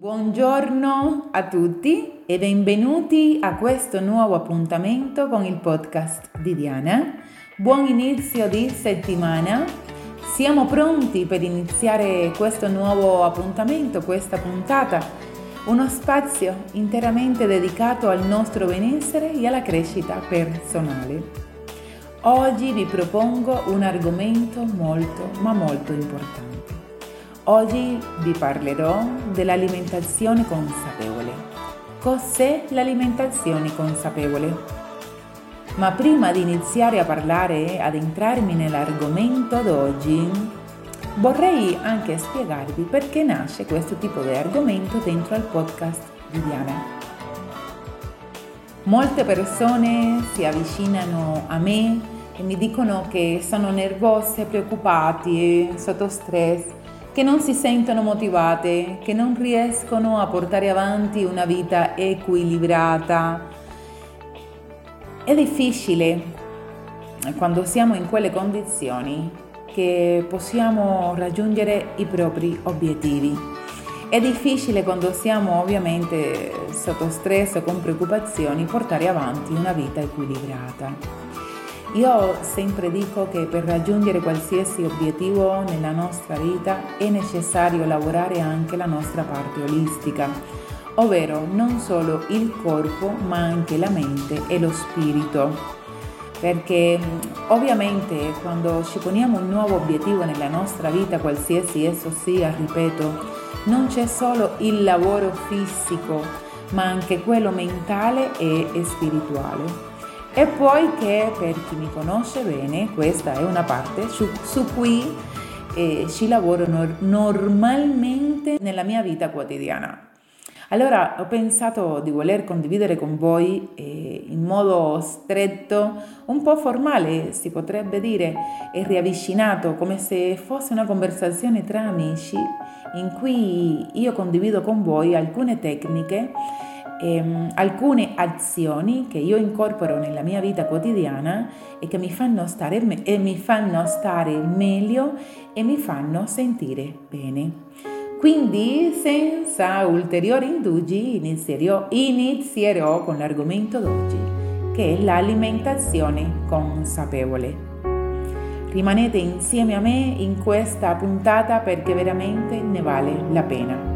Buongiorno a tutti e benvenuti a questo nuovo appuntamento con il podcast di Diana. Buon inizio di settimana. Siamo pronti per iniziare questo nuovo appuntamento, questa puntata, uno spazio interamente dedicato al nostro benessere e alla crescita personale. Oggi vi propongo un argomento molto ma molto importante. Oggi vi parlerò dell'alimentazione consapevole. Cos'è l'alimentazione consapevole? Ma prima di iniziare a parlare, ad entrarmi nell'argomento d'oggi, vorrei anche spiegarvi perché nasce questo tipo di argomento dentro al podcast di Diana. Molte persone si avvicinano a me e mi dicono che sono nervose, preoccupati, sotto stress che non si sentono motivate, che non riescono a portare avanti una vita equilibrata. È difficile quando siamo in quelle condizioni che possiamo raggiungere i propri obiettivi. È difficile quando siamo ovviamente sotto stress o con preoccupazioni portare avanti una vita equilibrata. Io sempre dico che per raggiungere qualsiasi obiettivo nella nostra vita è necessario lavorare anche la nostra parte olistica, ovvero non solo il corpo ma anche la mente e lo spirito. Perché ovviamente quando ci poniamo un nuovo obiettivo nella nostra vita, qualsiasi esso sia, ripeto, non c'è solo il lavoro fisico, ma anche quello mentale e spirituale. E poi che per chi mi conosce bene, questa è una parte su, su cui eh, ci lavoro nor- normalmente nella mia vita quotidiana. Allora ho pensato di voler condividere con voi eh, in modo stretto, un po' formale si potrebbe dire, e riavvicinato, come se fosse una conversazione tra amici in cui io condivido con voi alcune tecniche ehm, alcune azioni che io incorporo nella mia vita quotidiana e che mi fanno stare, me- e mi fanno stare meglio e mi fanno sentire bene. Quindi, senza ulteriori indugi, inizierò, inizierò con l'argomento d'oggi, che è l'alimentazione consapevole. Rimanete insieme a me in questa puntata perché veramente ne vale la pena.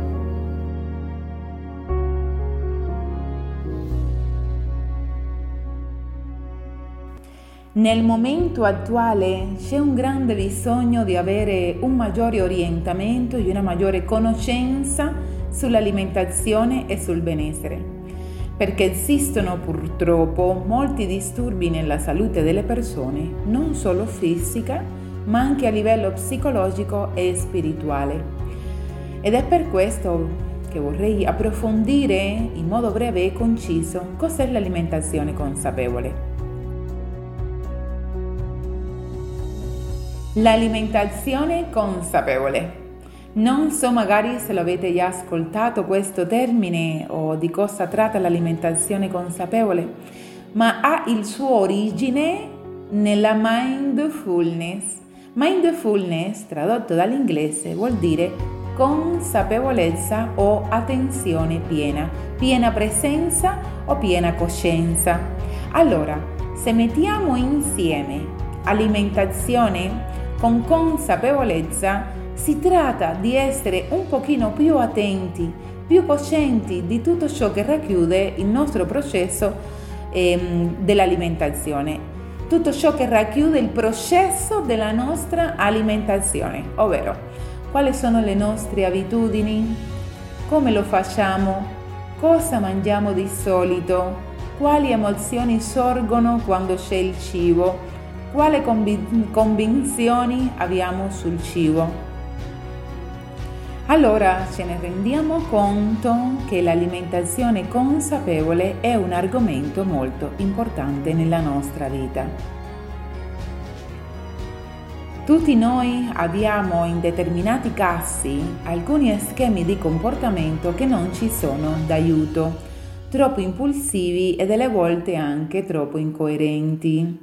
Nel momento attuale c'è un grande bisogno di avere un maggiore orientamento e una maggiore conoscenza sull'alimentazione e sul benessere, perché esistono purtroppo molti disturbi nella salute delle persone, non solo fisica, ma anche a livello psicologico e spirituale. Ed è per questo che vorrei approfondire in modo breve e conciso cos'è l'alimentazione consapevole. L'alimentazione consapevole. Non so magari se lo avete già ascoltato questo termine o di cosa tratta l'alimentazione consapevole, ma ha il suo origine nella mindfulness. Mindfulness, tradotto dall'inglese, vuol dire consapevolezza o attenzione piena, piena presenza o piena coscienza. Allora, se mettiamo insieme alimentazione con consapevolezza, si tratta di essere un pochino più attenti, più coscienti di tutto ciò che racchiude il nostro processo ehm, dell'alimentazione, tutto ciò che racchiude il processo della nostra alimentazione, ovvero quali sono le nostre abitudini, come lo facciamo, cosa mangiamo di solito, quali emozioni sorgono quando c'è il cibo, quale convinzioni abbiamo sul cibo. Allora ce ne rendiamo conto che l'alimentazione consapevole è un argomento molto importante nella nostra vita. Tutti noi abbiamo in determinati casi alcuni schemi di comportamento che non ci sono d'aiuto, troppo impulsivi e delle volte anche troppo incoerenti.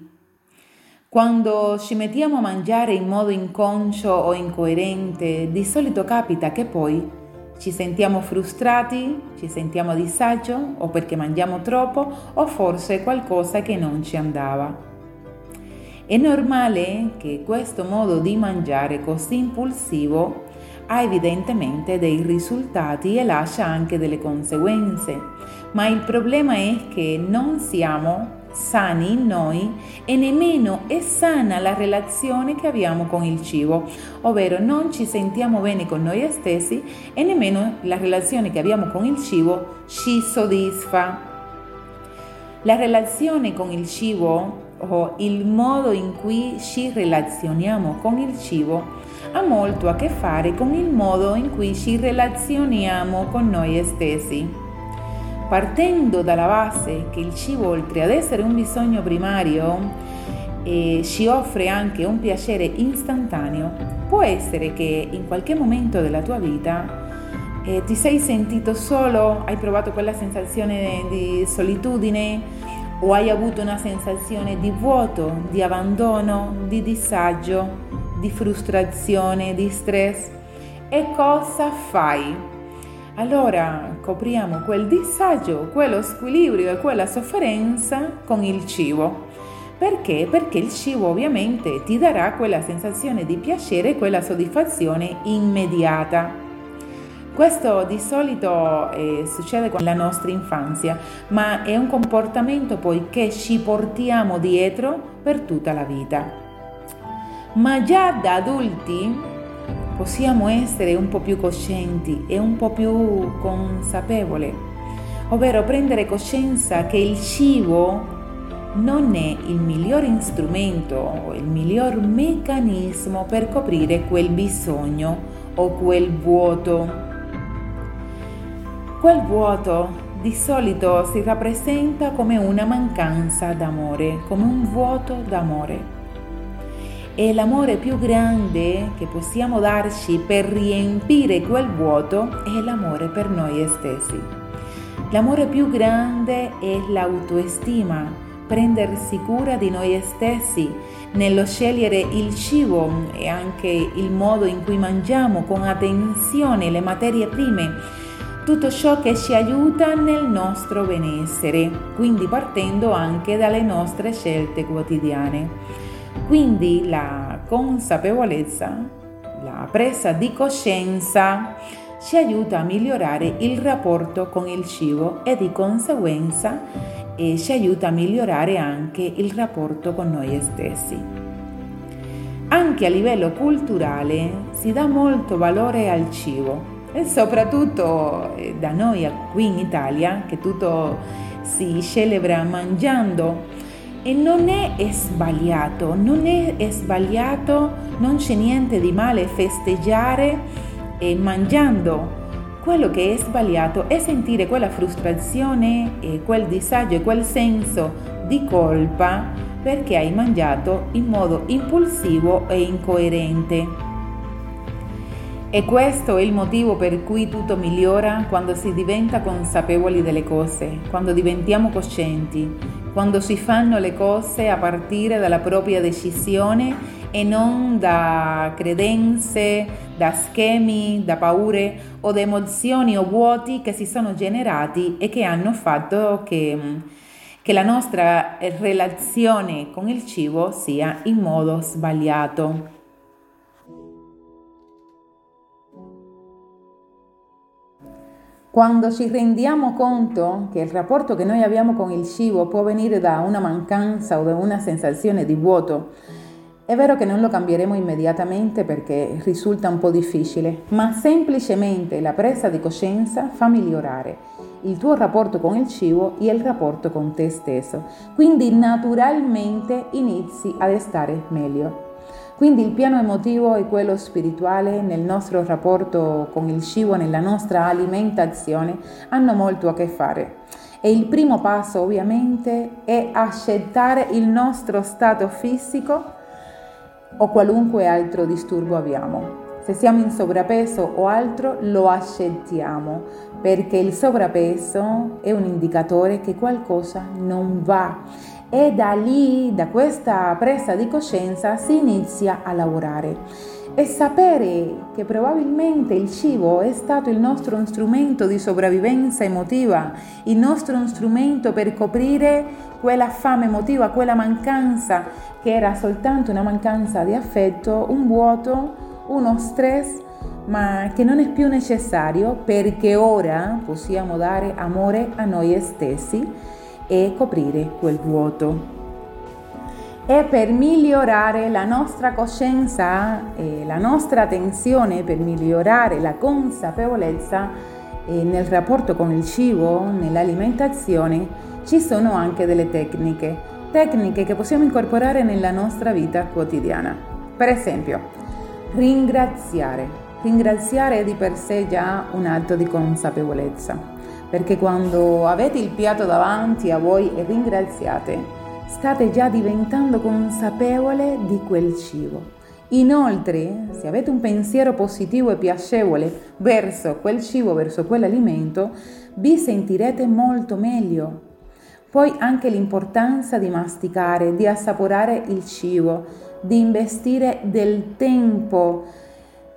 Quando ci mettiamo a mangiare in modo inconscio o incoerente, di solito capita che poi Ci sentiamo frustrati, ci sentiamo a disagio o perché mangiamo troppo o forse qualcosa che non ci andava. È normale che questo modo di mangiare così impulsivo ha evidentemente dei risultati e lascia anche delle conseguenze, ma il problema è che non siamo sani in noi e nemmeno è sana la relazione che abbiamo con il cibo, ovvero non ci sentiamo bene con noi stessi e nemmeno la relazione che abbiamo con il cibo ci soddisfa. La relazione con il cibo o il modo in cui ci relazioniamo con il cibo ha molto a che fare con il modo in cui ci relazioniamo con noi stessi partendo dalla base che il cibo, oltre ad essere un bisogno primario, eh, ci offre anche un piacere istantaneo, può essere che in qualche momento della tua vita eh, ti sei sentito solo, hai provato quella sensazione di solitudine o hai avuto una sensazione di vuoto, di abbandono, di disagio, di frustrazione, di stress. E cosa fai? Allora copriamo quel disagio, quello squilibrio e quella sofferenza con il cibo. Perché? Perché il cibo ovviamente ti darà quella sensazione di piacere, quella soddisfazione immediata. Questo di solito eh, succede con la nostra infanzia, ma è un comportamento poi che ci portiamo dietro per tutta la vita. Ma già da adulti possiamo essere un po' più coscienti e un po' più consapevoli, ovvero prendere coscienza che il cibo non è il miglior strumento o il miglior meccanismo per coprire quel bisogno o quel vuoto. Quel vuoto di solito si rappresenta come una mancanza d'amore, come un vuoto d'amore. E l'amore più grande che possiamo darci per riempire quel vuoto è l'amore per noi stessi. L'amore più grande è l'autoestima, prendersi cura di noi stessi nello scegliere il cibo e anche il modo in cui mangiamo con attenzione le materie prime, tutto ciò che ci aiuta nel nostro benessere, quindi partendo anche dalle nostre scelte quotidiane. Quindi la consapevolezza, la presa di coscienza ci aiuta a migliorare il rapporto con il cibo e di conseguenza eh, ci aiuta a migliorare anche il rapporto con noi stessi. Anche a livello culturale si dà molto valore al cibo e soprattutto eh, da noi qui in Italia che tutto si celebra mangiando e non è sbagliato, non è sbagliato, non c'è niente di male festeggiare e mangiando. Quello che è sbagliato è sentire quella frustrazione e quel disagio e quel senso di colpa perché hai mangiato in modo impulsivo e incoerente. E questo è il motivo per cui tutto migliora quando si diventa consapevoli delle cose, quando diventiamo coscienti, quando si fanno le cose a partire dalla propria decisione e non da credenze, da schemi, da paure o da emozioni o vuoti che si sono generati e che hanno fatto che, che la nostra relazione con il cibo sia in modo sbagliato. Quando ci rendiamo conto che il rapporto che noi abbiamo con il cibo può venire da una mancanza o da una sensazione di vuoto, è vero che non lo cambieremo immediatamente perché risulta un po' difficile, ma semplicemente la presa di coscienza fa migliorare il tuo rapporto con il cibo e il rapporto con te stesso. Quindi naturalmente inizi ad stare meglio. Quindi il piano emotivo e quello spirituale nel nostro rapporto con il cibo, nella nostra alimentazione, hanno molto a che fare. E il primo passo ovviamente è accettare il nostro stato fisico o qualunque altro disturbo abbiamo. Se siamo in sovrappeso o altro lo accettiamo perché il sovrappeso è un indicatore che qualcosa non va e da lì, da questa presa di coscienza, si inizia a lavorare. e sapere che probabilmente il cibo è stato il nostro strumento di sopravvivenza emotiva, il nostro strumento per coprire quella fame emotiva, quella mancanza che era soltanto una mancanza di affetto, un vuoto, uno stress, ma che non è più necessario perché ora possiamo dare amore a noi stessi e coprire quel vuoto e per migliorare la nostra coscienza e la nostra attenzione, per migliorare la consapevolezza nel rapporto con il cibo, nell'alimentazione, ci sono anche delle tecniche, tecniche che possiamo incorporare nella nostra vita quotidiana. Per esempio, ringraziare. Ringraziare di per sé già un atto di consapevolezza, perché quando avete il piatto davanti a voi e ringraziate, state già diventando consapevole di quel cibo. Inoltre, se avete un pensiero positivo e piacevole verso quel cibo, verso quell'alimento, vi sentirete molto meglio. Poi anche l'importanza di masticare, di assaporare il cibo, di investire del tempo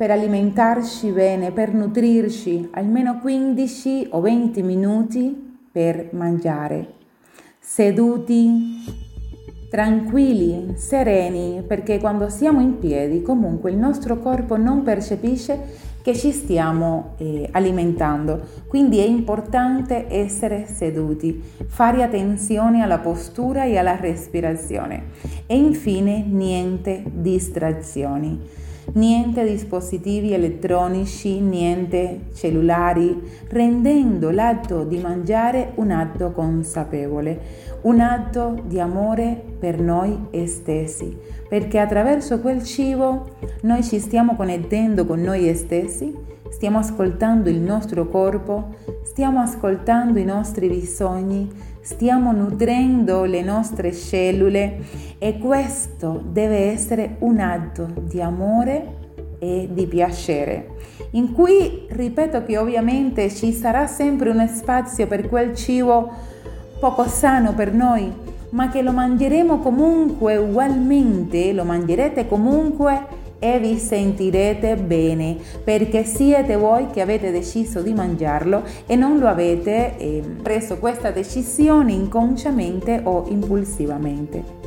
per alimentarci bene, per nutrirci, almeno 15 o 20 minuti per mangiare seduti, tranquilli, sereni, perché quando siamo in piedi comunque il nostro corpo non percepisce che ci stiamo eh, alimentando. Quindi è importante essere seduti, fare attenzione alla postura e alla respirazione e infine niente distrazioni. Niente dispositivi elettronici, niente cellulari, rendendo l'atto di mangiare un atto consapevole, un atto di amore per noi stessi, perché attraverso quel cibo noi ci stiamo connettendo con noi stessi, stiamo ascoltando il nostro corpo, stiamo ascoltando i nostri bisogni, stiamo nutrendo le nostre cellule e questo deve essere un atto di amore e di piacere, in cui ripeto che ovviamente ci sarà sempre uno spazio per quel cibo poco sano per noi, ma che lo mangeremo comunque ugualmente, lo mangerete comunque e vi sentirete bene perché siete voi che avete deciso di mangiarlo e non lo avete eh, preso questa decisione inconsciamente o impulsivamente.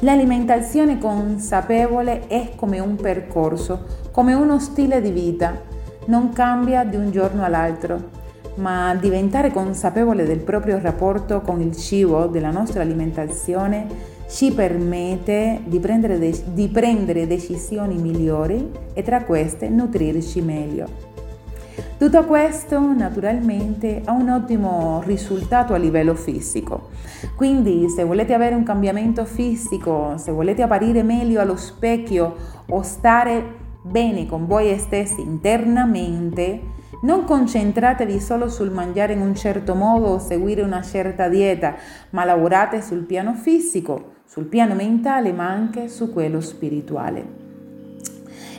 L'alimentazione consapevole è come un percorso, come uno stile di vita, non cambia di un giorno all'altro ma diventare consapevole del proprio rapporto con il cibo, della nostra alimentazione, ci permette di prendere, de- di prendere decisioni migliori e tra queste nutrirci meglio. Tutto questo naturalmente ha un ottimo risultato a livello fisico. Quindi se volete avere un cambiamento fisico, se volete apparire meglio allo specchio o stare bene con voi stessi internamente, non concentratevi solo sul mangiare in un certo modo o seguire una certa dieta, ma lavorate sul piano fisico, sul piano mentale ma anche su quello spirituale.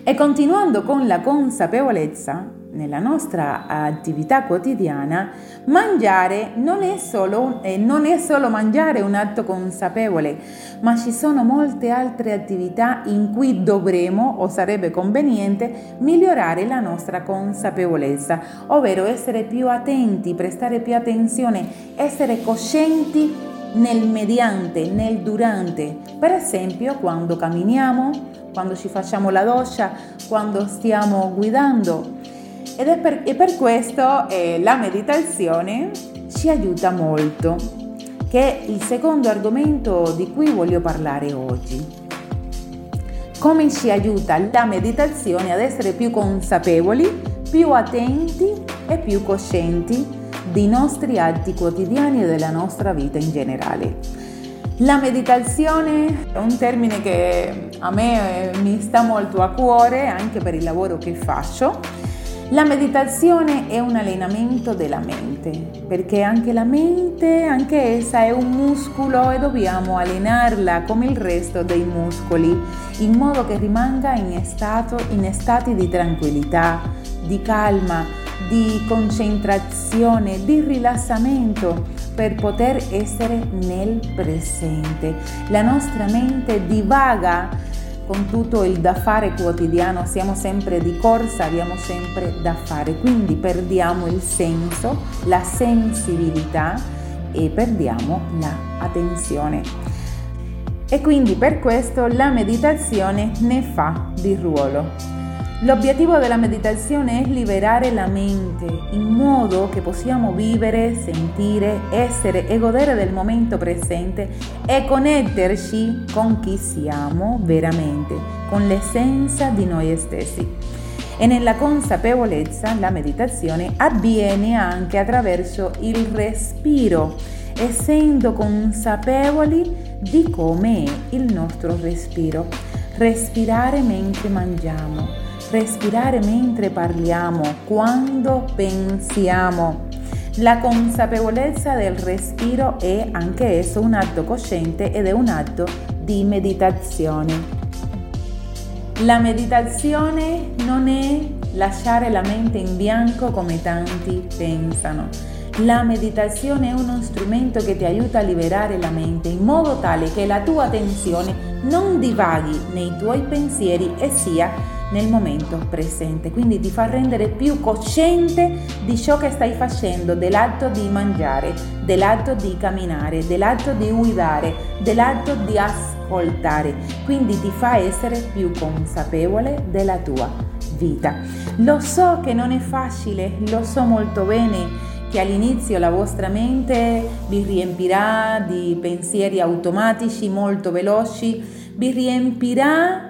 E continuando con la consapevolezza, nella nostra attività quotidiana, mangiare non è, solo, eh, non è solo mangiare un atto consapevole, ma ci sono molte altre attività in cui dovremo o sarebbe conveniente migliorare la nostra consapevolezza, ovvero essere più attenti, prestare più attenzione, essere coscienti nel mediante, nel durante, per esempio quando camminiamo, quando ci facciamo la doccia, quando stiamo guidando. Ed è per, e per questo eh, la meditazione ci aiuta molto, che è il secondo argomento di cui voglio parlare oggi. Come ci aiuta la meditazione ad essere più consapevoli, più attenti e più coscienti dei nostri atti quotidiani e della nostra vita in generale. La meditazione è un termine che a me eh, mi sta molto a cuore anche per il lavoro che faccio. La meditazione è un allenamento della mente, perché anche la mente, anche essa è un muscolo e dobbiamo allenarla come il resto dei muscoli, in modo che rimanga in, stato, in stati di tranquillità, di calma, di concentrazione, di rilassamento per poter essere nel presente. La nostra mente divaga con tutto il da fare quotidiano, siamo sempre di corsa, abbiamo sempre da fare, quindi perdiamo il senso, la sensibilità e perdiamo l'attenzione. E quindi per questo la meditazione ne fa di ruolo. L'obiettivo della meditazione è liberare la mente in modo che possiamo vivere, sentire, essere e godere del momento presente e connetterci con chi siamo veramente, con l'essenza di noi stessi. E nella consapevolezza la meditazione avviene anche attraverso il respiro, essendo consapevoli di come è il nostro respiro. Respirare mentre mangiamo respirare mentre parliamo, quando pensiamo. La consapevolezza del respiro è anche esso un atto cosciente ed è un atto di meditazione. La meditazione non è lasciare la mente in bianco come tanti pensano. La meditazione è uno strumento che ti aiuta a liberare la mente in modo tale che la tua attenzione non divaghi nei tuoi pensieri e sia nel momento presente, quindi ti fa rendere più cosciente di ciò che stai facendo, dell'atto di mangiare, dell'atto di camminare, dell'atto di guidare, dell'atto di ascoltare, quindi ti fa essere più consapevole della tua vita. Lo so che non è facile, lo so molto bene che all'inizio la vostra mente vi riempirà di pensieri automatici molto veloci, vi riempirà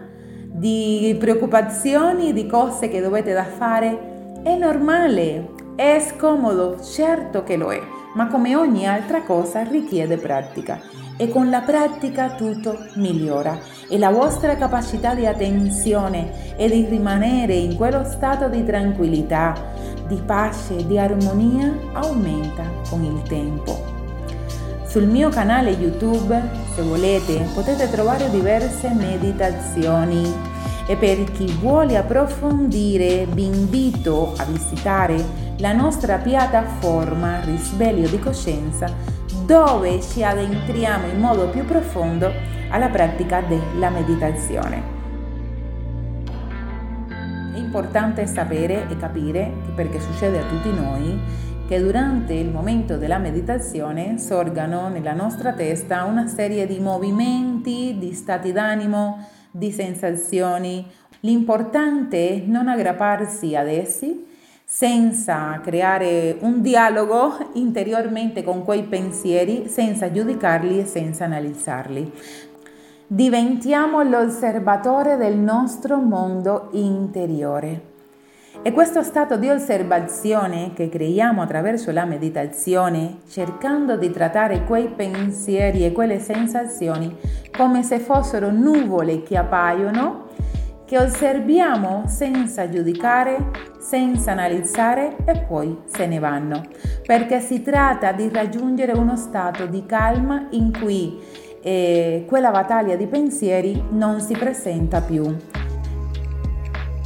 di preoccupazioni, di cose che dovete da fare, è normale, è scomodo, certo che lo è, ma come ogni altra cosa richiede pratica. E con la pratica tutto migliora. E la vostra capacità di attenzione e di rimanere in quello stato di tranquillità, di pace, di armonia aumenta con il tempo. Sul mio canale YouTube, se volete, potete trovare diverse meditazioni e per chi vuole approfondire vi invito a visitare la nostra piattaforma Risveglio di Coscienza dove ci addentriamo in modo più profondo alla pratica della meditazione. È importante sapere e capire, perché succede a tutti noi, che durante il momento della meditazione sorgano nella nostra testa una serie di movimenti, di stati d'animo, di sensazioni. L'importante è non aggrapparsi ad essi senza creare un dialogo interiormente con quei pensieri, senza giudicarli e senza analizzarli. Diventiamo l'osservatore del nostro mondo interiore. E questo stato di osservazione che creiamo attraverso la meditazione, cercando di trattare quei pensieri e quelle sensazioni come se fossero nuvole che appaiono, che osserviamo senza giudicare, senza analizzare e poi se ne vanno, perché si tratta di raggiungere uno stato di calma in cui eh, quella battaglia di pensieri non si presenta più.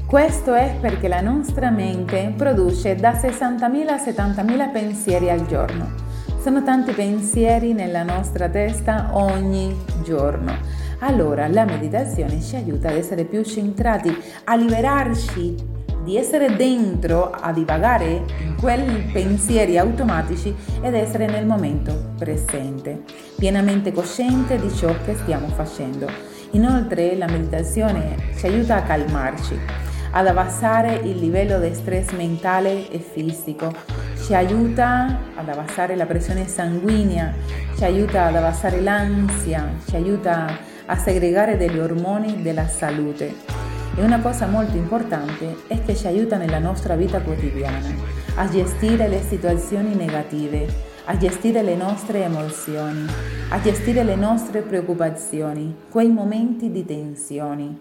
Questo è perché la nostra mente produce da 60.000 a 70.000 pensieri al giorno. Sono tanti pensieri nella nostra testa ogni giorno. Allora la meditazione ci aiuta ad essere più centrati, a liberarci di essere dentro, a divagare in quei pensieri automatici ed essere nel momento presente, pienamente cosciente di ciò che stiamo facendo. Inoltre la meditazione ci aiuta a calmarci ad abbassare il livello di stress mentale e fisico, ci aiuta ad abbassare la pressione sanguigna, ci aiuta ad abbassare l'ansia, ci aiuta a segregare degli ormoni della salute. E una cosa molto importante è che ci aiuta nella nostra vita quotidiana a gestire le situazioni negative, a gestire le nostre emozioni, a gestire le nostre preoccupazioni, quei momenti di tensione.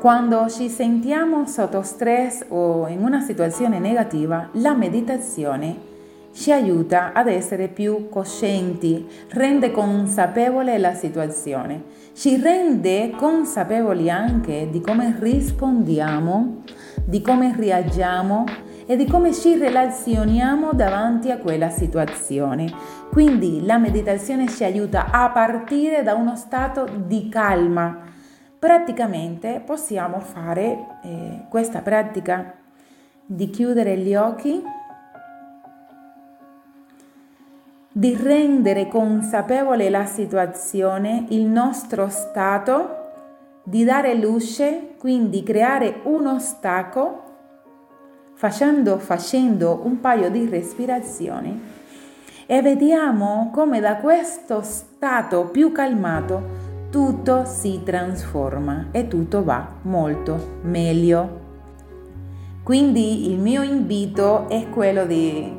Quando ci sentiamo sotto stress o in una situazione negativa, la meditazione ci aiuta ad essere più coscienti, rende consapevole la situazione, ci rende consapevoli anche di come rispondiamo, di come reagiamo e di come ci relazioniamo davanti a quella situazione. Quindi la meditazione ci aiuta a partire da uno stato di calma Praticamente possiamo fare eh, questa pratica di chiudere gli occhi, di rendere consapevole la situazione, il nostro stato, di dare luce, quindi creare uno stacco facendo, facendo un paio di respirazioni e vediamo come da questo stato più calmato tutto si trasforma e tutto va molto meglio. Quindi il mio invito è quello di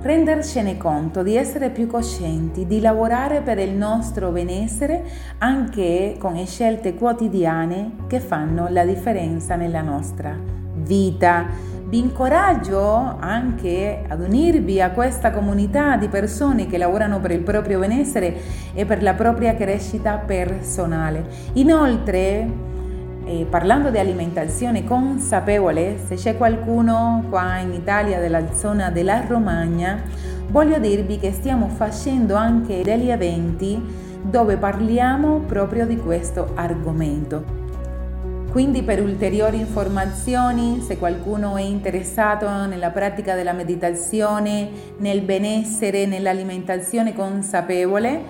rendercene conto, di essere più coscienti, di lavorare per il nostro benessere anche con scelte quotidiane che fanno la differenza nella nostra vita. Vi incoraggio anche ad unirvi a questa comunità di persone che lavorano per il proprio benessere e per la propria crescita personale. Inoltre, eh, parlando di alimentazione consapevole, se c'è qualcuno qua in Italia della zona della Romagna, voglio dirvi che stiamo facendo anche degli eventi dove parliamo proprio di questo argomento. Quindi per ulteriori informazioni, se qualcuno è interessato nella pratica della meditazione, nel benessere, nell'alimentazione consapevole,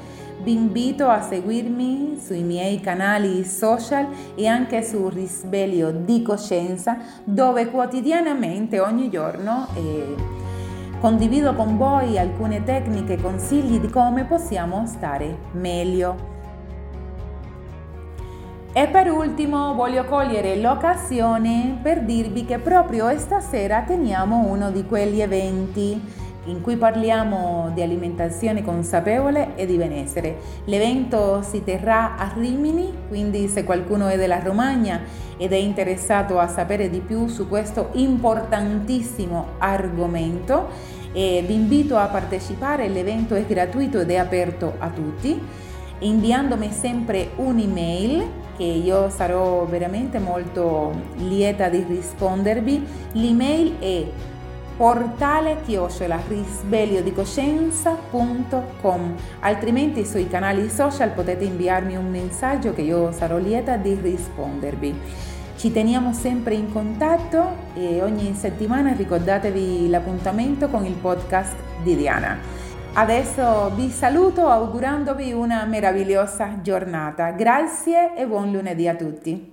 vi invito a seguirmi sui miei canali social e anche su Risveglio di Coscienza, dove quotidianamente, ogni giorno, eh, condivido con voi alcune tecniche e consigli di come possiamo stare meglio. E per ultimo voglio cogliere l'occasione per dirvi che proprio stasera teniamo uno di quegli eventi in cui parliamo di alimentazione consapevole e di benessere. L'evento si terrà a Rimini, quindi se qualcuno è della Romagna ed è interessato a sapere di più su questo importantissimo argomento, eh, vi invito a partecipare, l'evento è gratuito ed è aperto a tutti, inviandomi sempre un'email che io sarò veramente molto lieta di rispondervi. L'email è portale chiocciola risveglio di coscienza.com altrimenti sui canali social potete inviarmi un messaggio che io sarò lieta di rispondervi. Ci teniamo sempre in contatto e ogni settimana ricordatevi l'appuntamento con il podcast di Diana Adesso vi saluto augurandovi una meravigliosa giornata. Grazie e buon lunedì a tutti.